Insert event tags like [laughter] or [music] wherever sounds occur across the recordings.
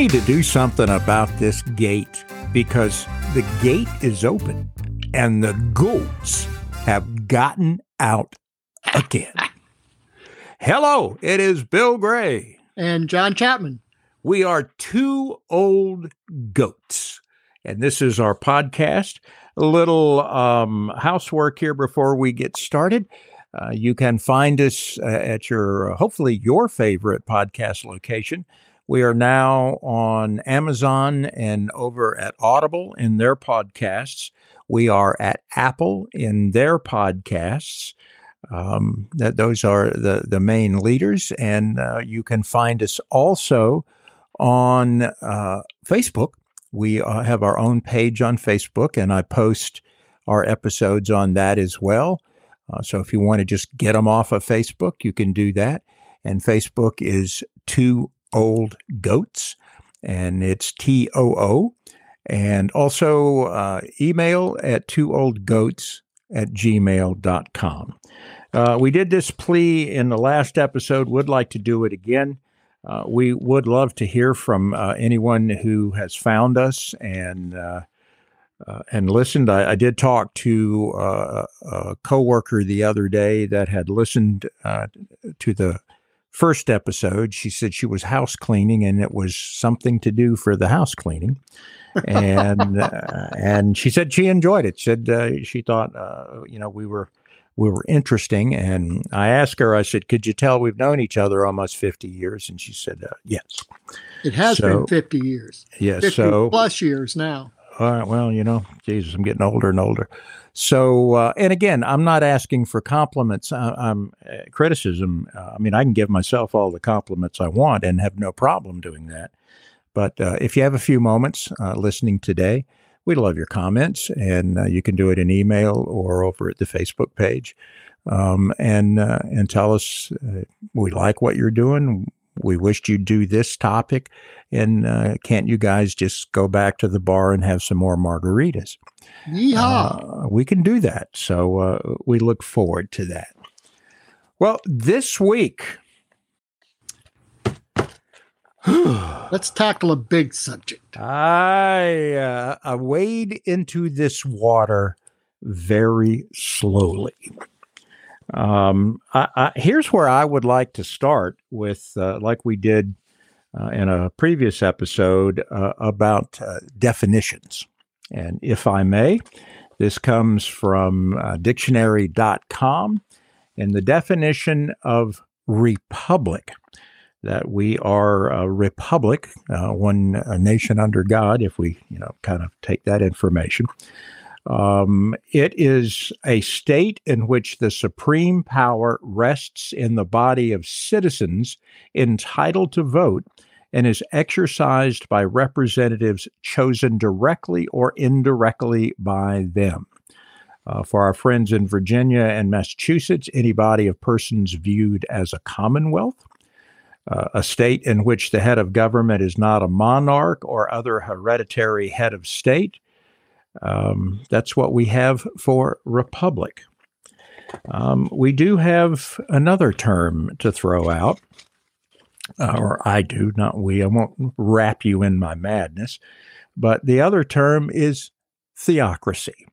Need to do something about this gate because the gate is open and the goats have gotten out again. [laughs] Hello, it is Bill Gray. And John Chapman. We are two old goats, and this is our podcast. A little um, housework here before we get started. Uh, you can find us uh, at your, uh, hopefully, your favorite podcast location. We are now on Amazon and over at Audible in their podcasts. We are at Apple in their podcasts. Um, that those are the the main leaders, and uh, you can find us also on uh, Facebook. We uh, have our own page on Facebook, and I post our episodes on that as well. Uh, so if you want to just get them off of Facebook, you can do that. And Facebook is Two Old Goats, and it's T O O. And also uh, email at two old goats at gmail.com. Uh, we did this plea in the last episode, would like to do it again. Uh, we would love to hear from uh, anyone who has found us and uh, uh, and listened. I, I, did talk to uh, a coworker the other day that had listened to the first episode. She said she was house cleaning and it was something to do for the house cleaning and uh, and she said she enjoyed it. Said uh, she thought uh, you know we were we were interesting, and I asked her. I said, "Could you tell we've known each other almost fifty years?" And she said, uh, "Yes." It has so, been fifty years. Yes, 50 so plus years now. All right. Well, you know, Jesus, I'm getting older and older. So, uh, and again, I'm not asking for compliments. I, am uh, criticism. I mean, I can give myself all the compliments I want and have no problem doing that. But uh, if you have a few moments uh, listening today, we'd love your comments, and uh, you can do it in email or over at the Facebook page, um, and uh, and tell us uh, we like what you're doing. We wished you'd do this topic, and uh, can't you guys just go back to the bar and have some more margaritas? Yeah, we can do that. So we look forward to that. Well, this week [sighs] Let's tackle a big subject. I, uh, I wade into this water very slowly. Um, I, I, here's where I would like to start with, uh, like we did uh, in a previous episode uh, about uh, definitions. And if I may, this comes from uh, dictionary.com. And the definition of republic that we are a republic, uh, one a nation under God, if we you know kind of take that information. Um, it is a state in which the supreme power rests in the body of citizens entitled to vote and is exercised by representatives chosen directly or indirectly by them. Uh, for our friends in Virginia and Massachusetts, any body of persons viewed as a commonwealth uh, a state in which the head of government is not a monarch or other hereditary head of state. Um, that's what we have for republic. Um, we do have another term to throw out, uh, or I do, not we. I won't wrap you in my madness. But the other term is theocracy.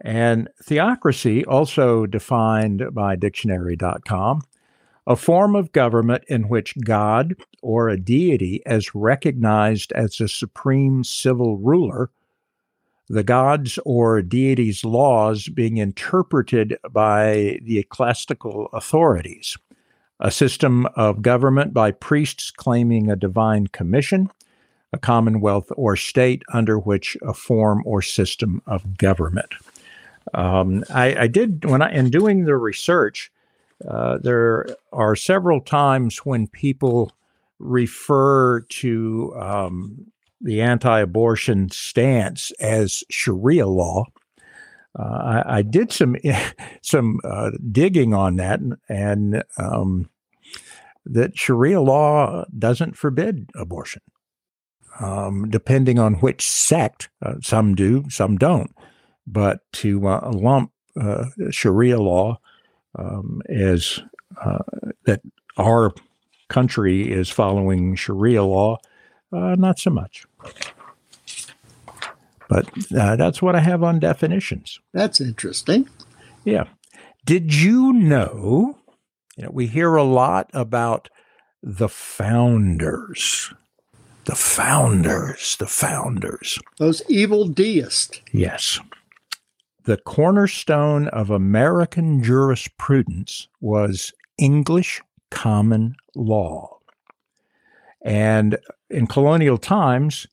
And theocracy, also defined by dictionary.com, a form of government in which God or a deity is recognized as a supreme civil ruler, the gods or deities' laws being interpreted by the ecclesiastical authorities, a system of government by priests claiming a divine commission, a commonwealth or state under which a form or system of government. Um, I, I, did when I in doing the research, uh, there are several times when people refer to um, the anti-abortion stance as Sharia law. Uh, I, I, did some [laughs] some uh, digging on that, and, and um, that Sharia law doesn't forbid abortion. Um, depending on which sect, uh, some do, some don't. But to uh, lump uh, Sharia law um, as uh, that our country is following Sharia law. not so much. But uh, that's what I have on definitions. That's interesting. Yeah. Did you know? You know, we hear a lot about the founders. The founders, the founders. Those evil deists. Yes. The cornerstone of American jurisprudence was English common law. And in colonial times,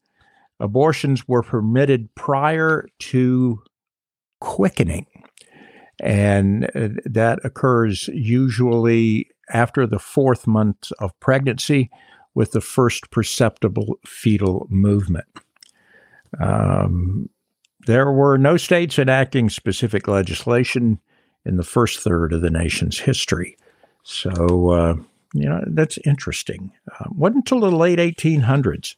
abortions were permitted prior to quickening. And uh, that occurs usually after the fourth month of pregnancy with the first perceptible fetal movement. Um, there were no states enacting specific legislation in the first third of the nation's history. So, uh, you know, that's interesting. Uh, wasn't until the late 1800s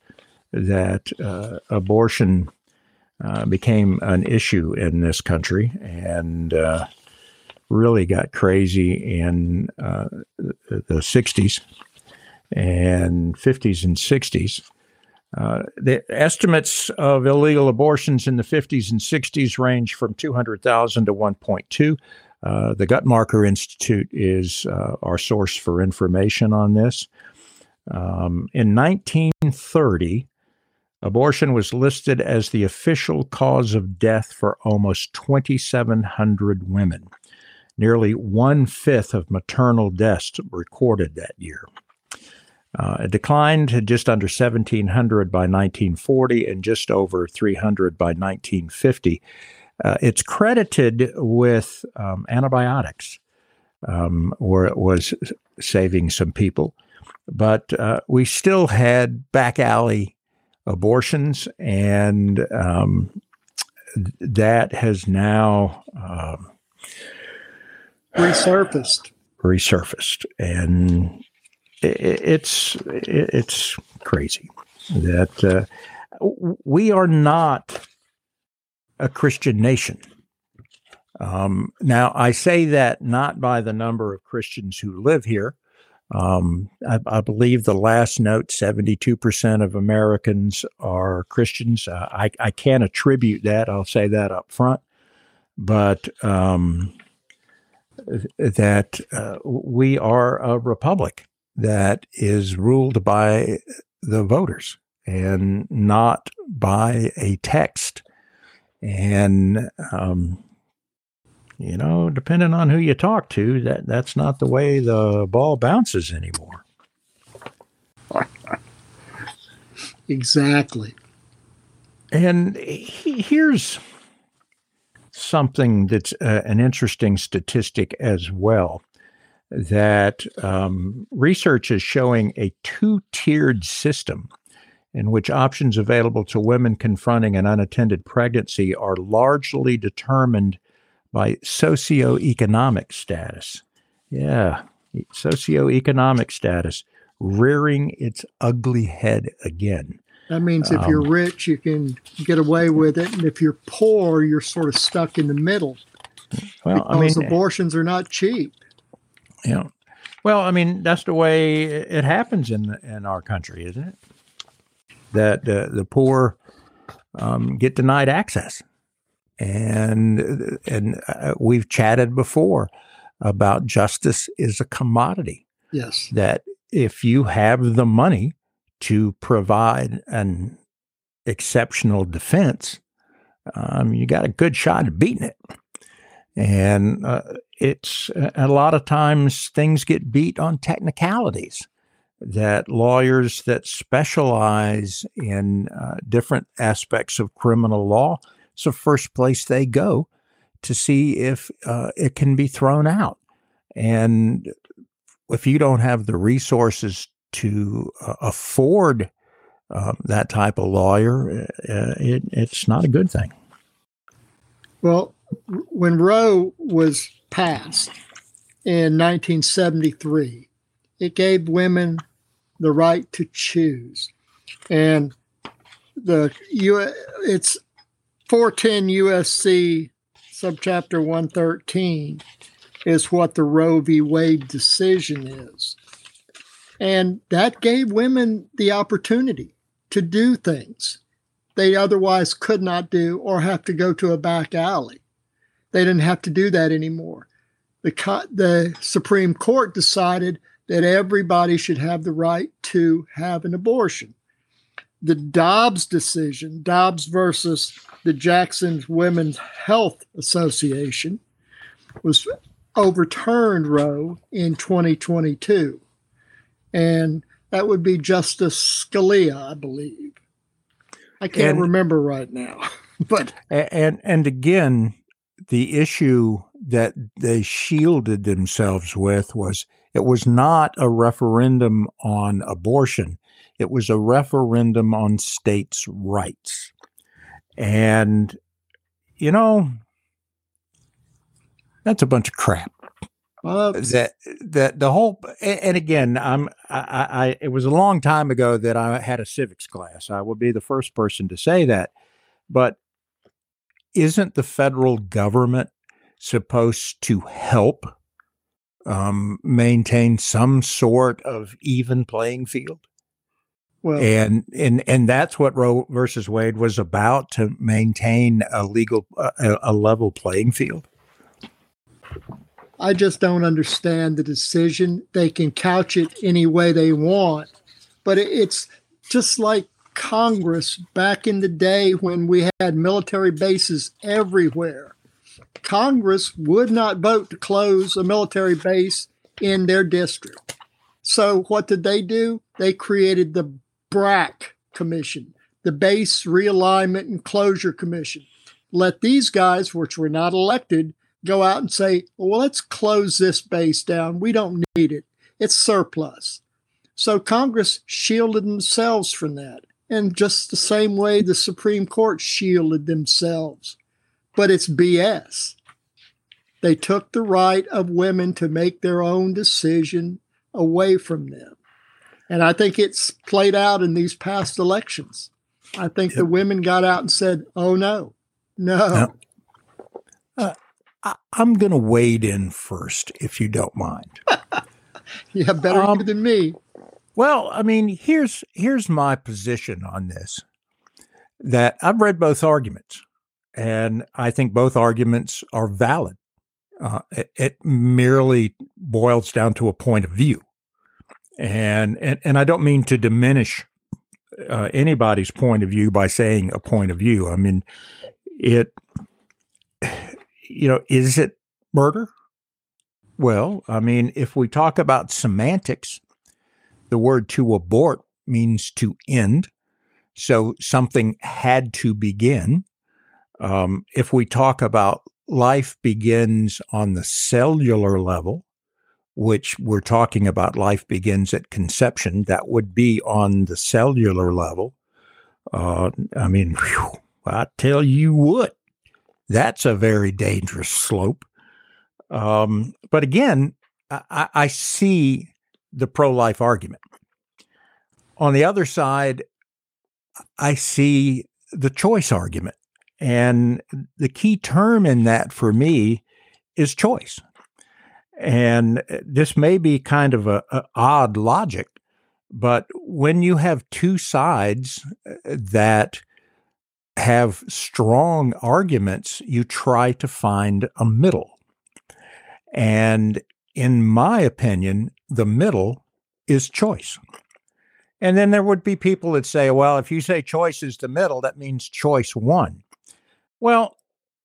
that uh, abortion uh, became an issue in this country and uh, really got crazy in uh, the 60s and 50s and 60s. Uh, the estimates of illegal abortions in the 50s and 60s range from 200,000 to 1.2. Uh, the Guttmacher Institute is uh, our source for information on this. Um, in 1930, abortion was listed as the official cause of death for almost 2,700 women. Nearly one fifth of maternal deaths recorded that year. Uh, it declined to just under 1,700 by 1940 and just over 300 by 1950. Uh, it's credited with um, antibiotics, um, or it was saving some people. But uh, we still had back alley abortions, and um, that has now um, resurfaced. Resurfaced, and it's it's crazy that uh, we are not a Christian nation. Um, now, I say that not by the number of Christians who live here. Um, I, I, believe the last note 72% of Americans are Christians. Uh, I, I can't attribute that. I'll say that up front. But um, that uh, we are a republic that is ruled by the voters and not by a text. And, um, you know, depending on who you talk to, that, that's not the way the ball bounces anymore. [laughs] exactly. And he, here's something that's uh, an interesting statistic as well that um, research is showing a two tiered system in which options available to women confronting an unattended pregnancy are largely determined by socioeconomic status. Yeah, socioeconomic status rearing its ugly head again. That means if um, you're rich, you can get away with it. And if you're poor, you're sort of stuck in the middle. Well, because I mean, abortions are not cheap. Yeah. Well, I mean, that's the way it happens in in our country, isn't it? That uh, the poor um, get denied access, and and uh, we've chatted before about justice is a commodity. Yes. That if you have the money to provide an exceptional defense, um, you got a good shot at beating it. And uh, it's a lot of times things get beat on technicalities that lawyers that specialize in uh, different aspects of criminal law it's the first place they go to see if uh, it can be thrown out. And if you don't have the resources to uh, afford um, that type of lawyer uh, it, it's not a good thing. Well when roe was passed in 1973, it gave women the right to choose. And the U it's 410 USC subchapter 113 is what the Roe v. Wade decision is. And that gave women the opportunity to do things they otherwise could not do or have to go to a back alley. They didn't have to do that anymore. The, the Supreme Court decided that everybody should have the right to have an abortion. The Dobbs decision, Dobbs versus the Jackson's Women's Health Association, was overturned Roe in 2022. And that would be Justice Scalia, I believe. I can't and, remember right now. [laughs] but and and again, the issue that they shielded themselves with was it was not a referendum on abortion. It was a referendum on states' rights. And, you know, that's a bunch of crap. Well, that that the whole and again I'm I, I it was a long time ago that I had a civics class. I would be the first person to say that, but isn't the federal government supposed to help um, maintain some sort of even playing field? Well, and and and that's what Roe versus Wade was about to maintain a legal a, a level playing field. I just don't understand the decision. They can couch it any way they want, but it's just like Congress back in the day when we had military bases everywhere. Congress would not vote to close a military base in their district. So, what did they do? They created the BRAC Commission, the Base Realignment and Closure Commission. Let these guys, which were not elected, go out and say, well, let's close this base down. We don't need it. It's surplus. So Congress shielded themselves from that. And just the same way the Supreme Court shielded themselves. But it's BS. They took the right of women to make their own decision away from them. And I think it's played out in these past elections. I think yep. the women got out and said, oh, no, no. Uh, I, am going to wade in first, if you don't mind. [laughs] yeah, better um, than me. Well, I mean, here's here's my position on this. That I've read both arguments, and I think both arguments are valid. Uh, it, it, merely boils down to a point of view, and and, and I don't mean to diminish uh, anybody's point of view by saying a point of view. I mean, it [sighs] you know, is it murder? Well, I mean, if we talk about semantics, the word to abort means to end. So something had to begin. Um, if we talk about life begins on the cellular level, which we're talking about life begins at conception, that would be on the cellular level. Uh, I mean, whew, I tell you what, that's a very dangerous slope. Um, but again, I, I see the pro life argument. On the other side, I see the choice argument. And the key term in that for me is choice. And this may be kind of a, a odd logic, but when you have two sides uh, that have strong arguments, you try to find a middle. And in my opinion, the middle is choice. And then there would be people that say, well, if you say choice is the middle, that means choice one. Well,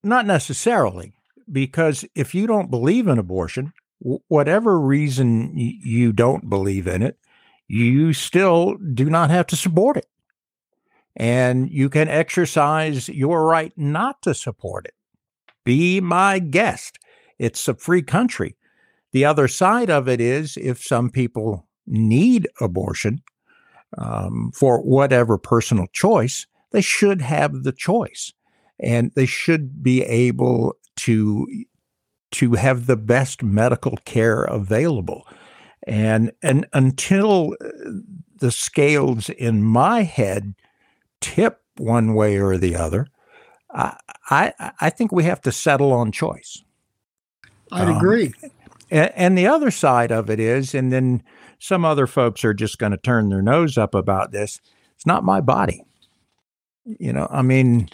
not necessarily, because if you don't believe in abortion, whatever reason you don't believe in it, you still do not have to support it and you can exercise your right not to support it. Be my guest. It's a free country. The other side of it is if some people need abortion um, for whatever personal choice, they should have the choice and they should be able to to have the best medical care available and and until uh, the scales in my head tip one way or the other. I I, I think we have to settle on choice. I'd um, agree. And, and the other side of it is, and then some other folks are just going to turn their nose up about this. It's not my body. You know, I mean,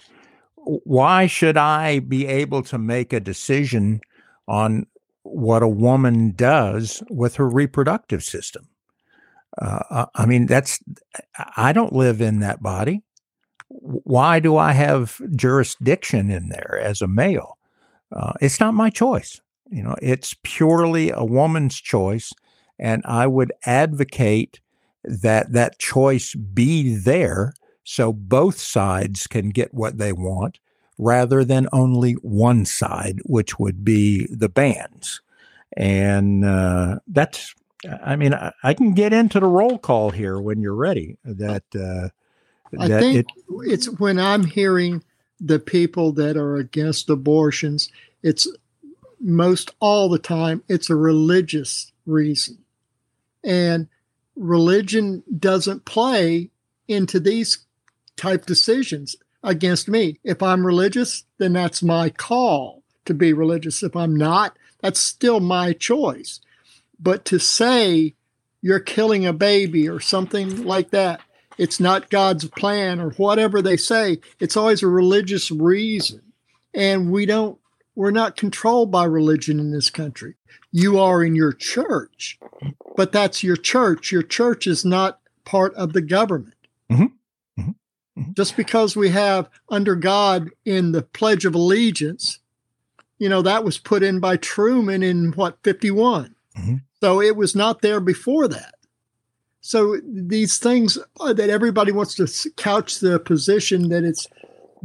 why should I be able to make a decision on what a woman does with her reproductive system? Uh, I mean, that's, I don't live in that body. Why do I have jurisdiction in there as a male? Uh, it's not my choice. You know, it's purely a woman's choice. And I would advocate that that choice be there so both sides can get what they want rather than only one side, which would be the bands. And uh, that's, I mean, I, I, can get into the roll call here when you're ready. That, uh, I that think it, it's when I'm hearing the people that are against abortions, it's most all the time, it's a religious reason. And religion doesn't play into these type decisions against me. If I'm religious, then that's my call to be religious. If I'm not, that's still my choice. But to say you're killing a baby or something like that, it's not God's plan or whatever they say, it's always a religious reason. And we don't, we're not controlled by religion in this country. You are in your church, but that's your church. Your church is not part of the government. Mm-hmm. Mm-hmm. Just because we have under God in the Pledge of Allegiance, you know, that was put in by Truman in what, 51. Mm-hmm. So it was not there before that. So these things that everybody wants to couch the position that it's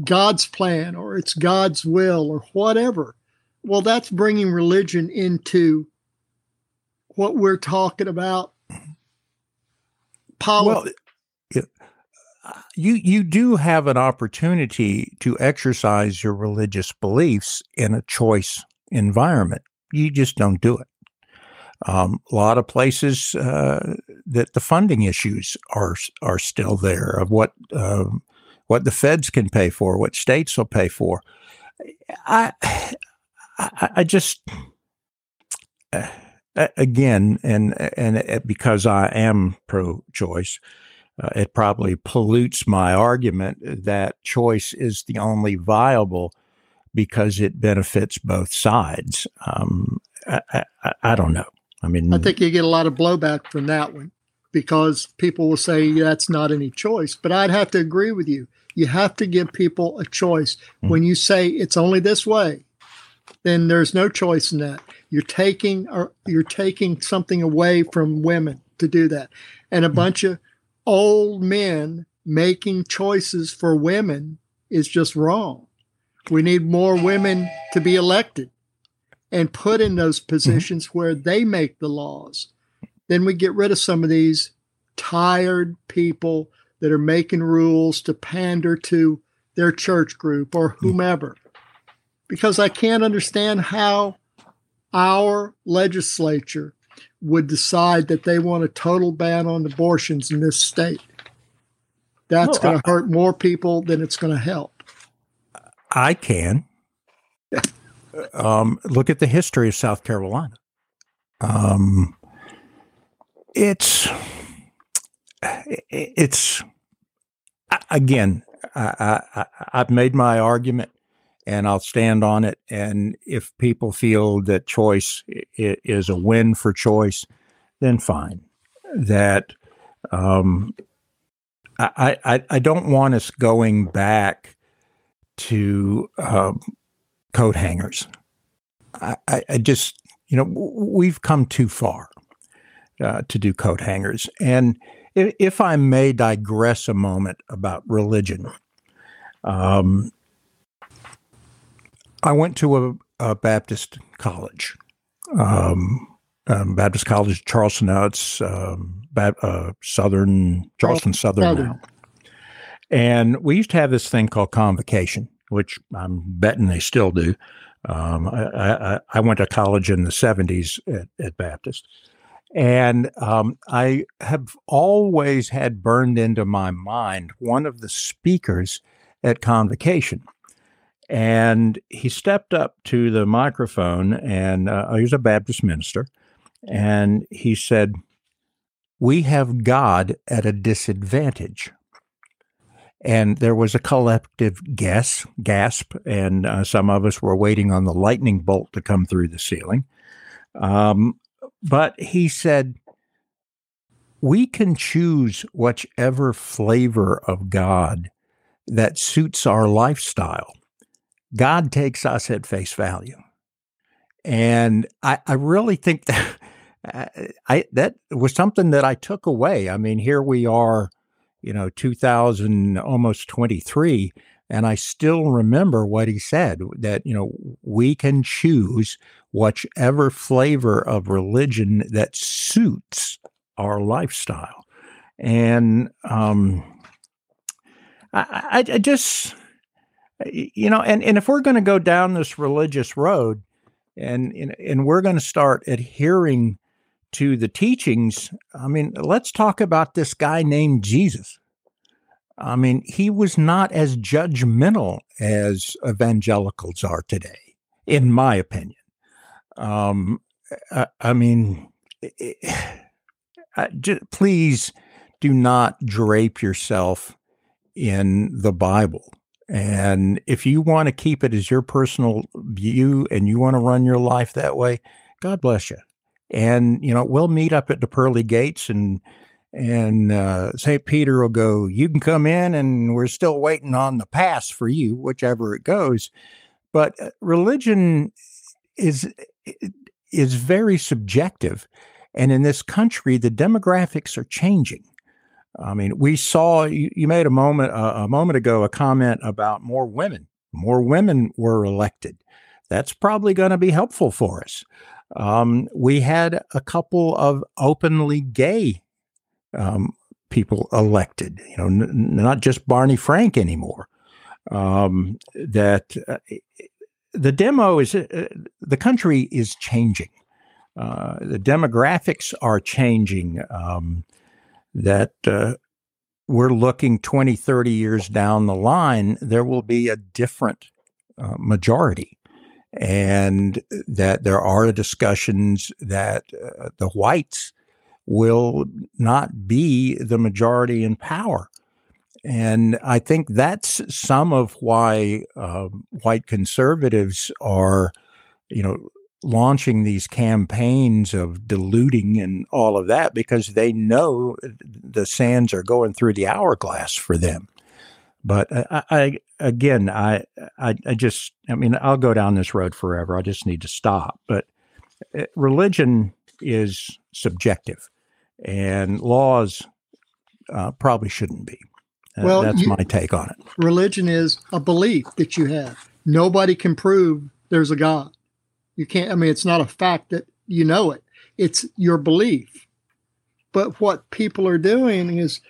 God's plan or it's God's will or whatever. Well, that's bringing religion into what we're talking about. Politics. You you do have an opportunity to exercise your religious beliefs in a choice environment. You just don't do it. Um, a lot of places uh, that the funding issues are are still there of what um, what the feds can pay for, what states will pay for. I I, I just uh, again, and and because I am pro-choice, uh, it probably pollutes my argument that choice is the only viable because it benefits both sides. Um, I, I, I, don't know. I mean, I think you get a lot of blowback from that one because people will say that's not any choice. But I'd have to agree with you. You have to give people a choice. Mm-hmm. When you say it's only this way, then there's no choice in that. You're taking or you're taking something away from women to do that, and a mm-hmm. bunch of old men making choices for women is just wrong. We need more women to be elected and put in those mm-hmm. positions mm-hmm. where they make the laws. Then we get rid of some of these tired people that are making rules to pander to their church group or mm-hmm. whomever. Because I can't understand how our legislature would decide that they want a total ban on abortions in this state. That's going to hurt more people than it's going to help. I can. um, look at the history of South Carolina. Um, it's it's again. I, I, I've made my argument and I'll stand on it. And if people feel that choice is a win for choice, then fine. That um, I, I, I don't want us going back to um, coat hangers. I, I, just, you know, we've come too far uh, to do coat hangers. And if, I may digress a moment about religion, um, I went to a, a Baptist college, um, um, Baptist College Charleston. Now it's um, ba- uh, Southern Charleston Southern, Southern now. And we used to have this thing called convocation, which I'm betting they still do. Um, I, I, I, went to college in the 70s at, at Baptist. And um, I have always had burned into my mind one of the speakers at convocation. And he stepped up to the microphone, and uh, he was a Baptist minister, and he said, We have God at a disadvantage. and there was a collective guess, gasp, and uh, some of us were waiting on the lightning bolt to come through the ceiling. Um, but he said, we can choose whichever flavor of God that suits our lifestyle. God takes us at face value. And I, I really think [laughs] that I that was something that I took away. I mean, here we are, you know, 2000 almost 23 and I still remember what he said that, you know, we can choose whichever flavor of religion that suits our lifestyle. And um I, I, I just you know, and, and if we're going to go down this religious road and, and, and we're going to start adhering to the teachings, I mean, let's talk about this guy named Jesus. I mean, he was not as judgmental as evangelicals are today, in my opinion. Um, I, I mean, I, [sighs] just, please do not drape yourself in the Bible. And if you want to keep it as your personal view and you want to run your life that way, God bless you. And you know, we'll meet up at the pearly gates and and uh, St. Peter will go, You can come in, and we're still waiting on the pass for you, whichever it goes. But uh, religion is is very subjective. And in this country, the demographics are changing. I mean, we saw you, you made a moment uh, a moment ago a comment about more women. More women were elected. That's probably going to be helpful for us. Um, we had a couple of openly gay um, people elected. You know, n- not just Barney Frank anymore. Um, that uh, the demo is uh, the country is changing. Uh, the demographics are changing. That uh, we're looking 20, 30 years down the line, there will be a different uh, majority. And that there are discussions that uh, the whites will not be the majority in power. And I think that's some of why uh, white conservatives are, you know, launching these campaigns of diluting and all of that because they know the sands are going through the hourglass for them. But I, I again, I, I, I just, I mean, I'll go down this road forever. I just need to stop. But eh, religion is subjective, and laws uh, probably shouldn't be. Well, that's you, my take on it. Religion is a belief that you have. Nobody can prove there's a God. You can't, I mean, it's not a fact that you know it, it's your belief. But what people are doing is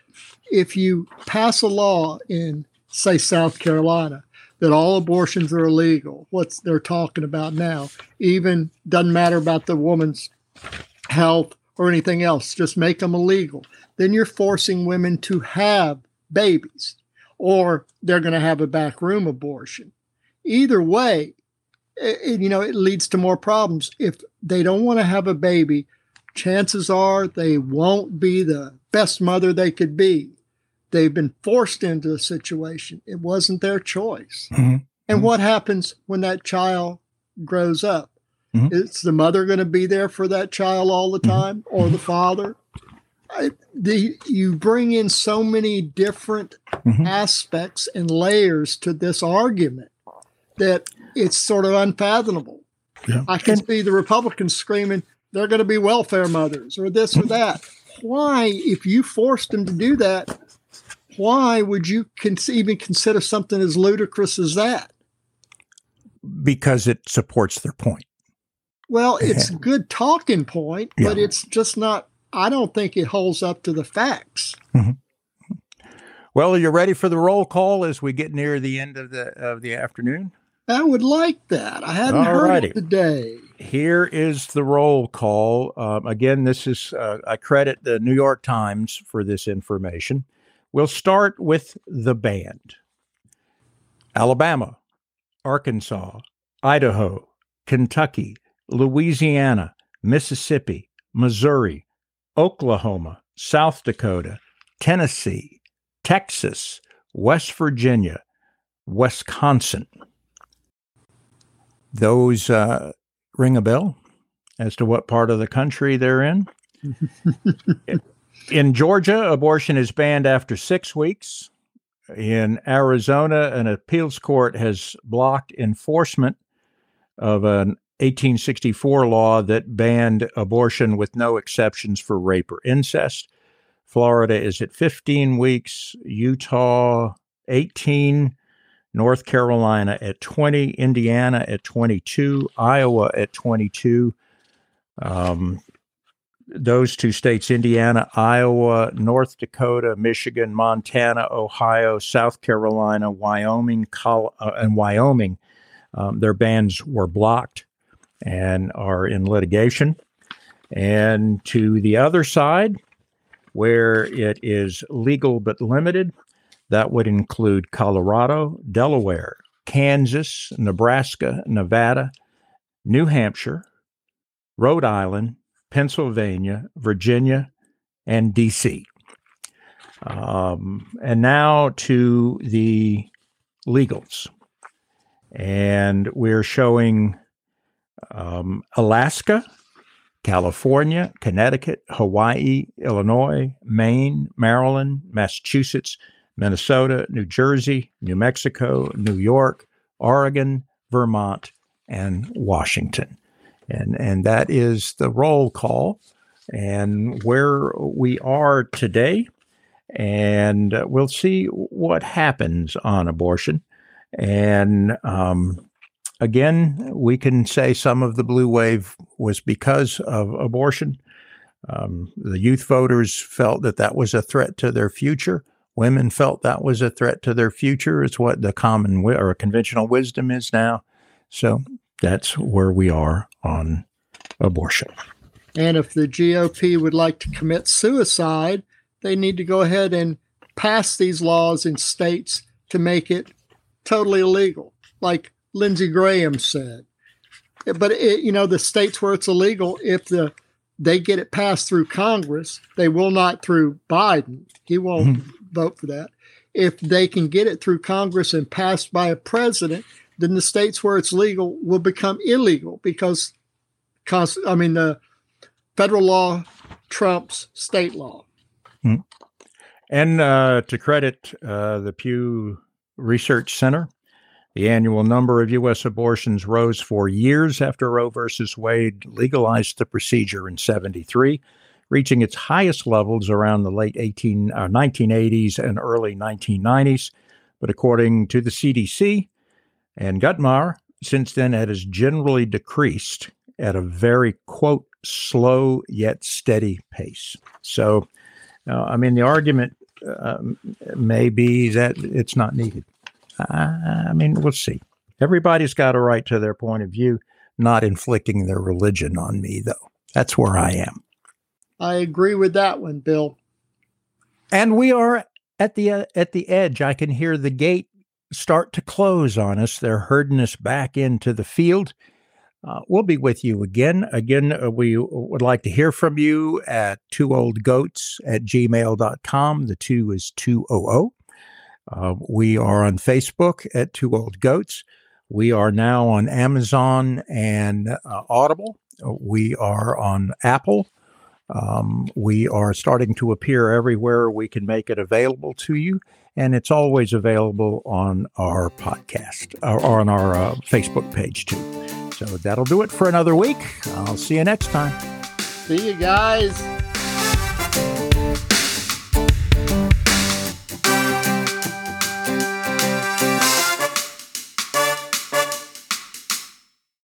if you pass a law in, say, South Carolina, that all abortions are illegal, what they're talking about now, even doesn't matter about the woman's health or anything else, just make them illegal. Then you're forcing women to have babies or they're going to have a backroom abortion. Either way, it, you know, it leads to more problems. If they don't want to have a baby, chances are they won't be the best mother they could be. They've been forced into a situation. It wasn't their choice. Mm-hmm. And mm-hmm. what happens when that child grows up? Mm-hmm. Is the mother going to be there for that child all the mm-hmm. time or the father? I, the, you bring in so many different mm-hmm. aspects and layers to this argument that it's sort of unfathomable. Yeah. I can see the Republicans screaming, they're going to be welfare mothers or this or that. Why, if you forced them to do that, why would you con- even consider something as ludicrous as that? Because it supports their point. Well, it's a good talking point, but it's just not, I don't think it holds up to the facts. Mm-hmm. Well, are you ready for the roll call as we get near the end of the of the afternoon? I would like that. I hadn't Alrighty. heard it today. Here is the roll call. Um, again, this is, uh, I credit the New York Times for this information. We'll start with the band Alabama, Arkansas, Idaho, Kentucky, Louisiana, Mississippi, Missouri, Oklahoma, South Dakota, Tennessee, Texas, West Virginia, Wisconsin. Those uh, ring a bell as to what part of the country they're in. [laughs] in Georgia, abortion is banned after six weeks. In Arizona, an appeals court has blocked enforcement of an 1864 law that banned abortion with no exceptions for rape or incest. Florida is at 15 weeks, Utah 18, North Carolina at 20, Indiana at 22, Iowa at 22. Um, those two states, Indiana, Iowa, North Dakota, Michigan, Montana, Ohio, South Carolina, Wyoming, Col- uh, and Wyoming, um, their bans were blocked and are in litigation. And to the other side, where it is legal but limited, that would include Colorado, Delaware, Kansas, Nebraska, Nevada, New Hampshire, Rhode Island, Pennsylvania, Virginia, and DC. Um, and now to the legals. And we're showing um, Alaska, California, Connecticut, Hawaii, Illinois, Maine, Maryland, Massachusetts, Minnesota, New Jersey, New Mexico, New York, Oregon, Vermont, and Washington. And, and that is the roll call and where we are today. And we'll see what happens on abortion. And um, again, we can say some of the blue wave was because of abortion. Um, the youth voters felt that that was a threat to their future. Women felt that was a threat to their future. It's what the common wi- or conventional wisdom is now. So that's where we are on abortion. And if the GOP would like to commit suicide, they need to go ahead and pass these laws in states to make it totally illegal, like Lindsey Graham said. But it, you know, the states where it's illegal, if the they get it passed through Congress, they will not through Biden. He won't mm-hmm. Vote for that. If they can get it through Congress and passed by a president, then the states where it's legal will become illegal because, I mean, the federal law trumps state law. Mm-hmm. And uh, to credit uh, the Pew Research Center, the annual number of U.S. abortions rose for years after Roe versus Wade legalized the procedure in 73, reaching its highest levels around the late 18, uh, 1980s and early 1990s. But according to the CDC and Guttmacher, since then it has generally decreased at a very, quote, slow yet steady pace. So, uh, I mean, the argument uh, may be that it's not needed. I mean, we'll see. Everybody's got a right to their point of view, not inflicting their religion on me, though. That's where I am. I agree with that one, Bill. And we are at the uh, at the edge. I can hear the gate start to close on us. They're herding us back into the field. Uh, we'll be with you again. Again, uh, we would like to hear from you at two old goats at gmail.com. The two is 200. Uh, we are on Facebook at Two Old Goats. We are now on Amazon and uh, Audible. We are on Apple. Um, we are starting to appear everywhere we can make it available to you. And it's always available on our podcast or on our uh, Facebook page, too. So that'll do it for another week. I'll see you next time. See you guys.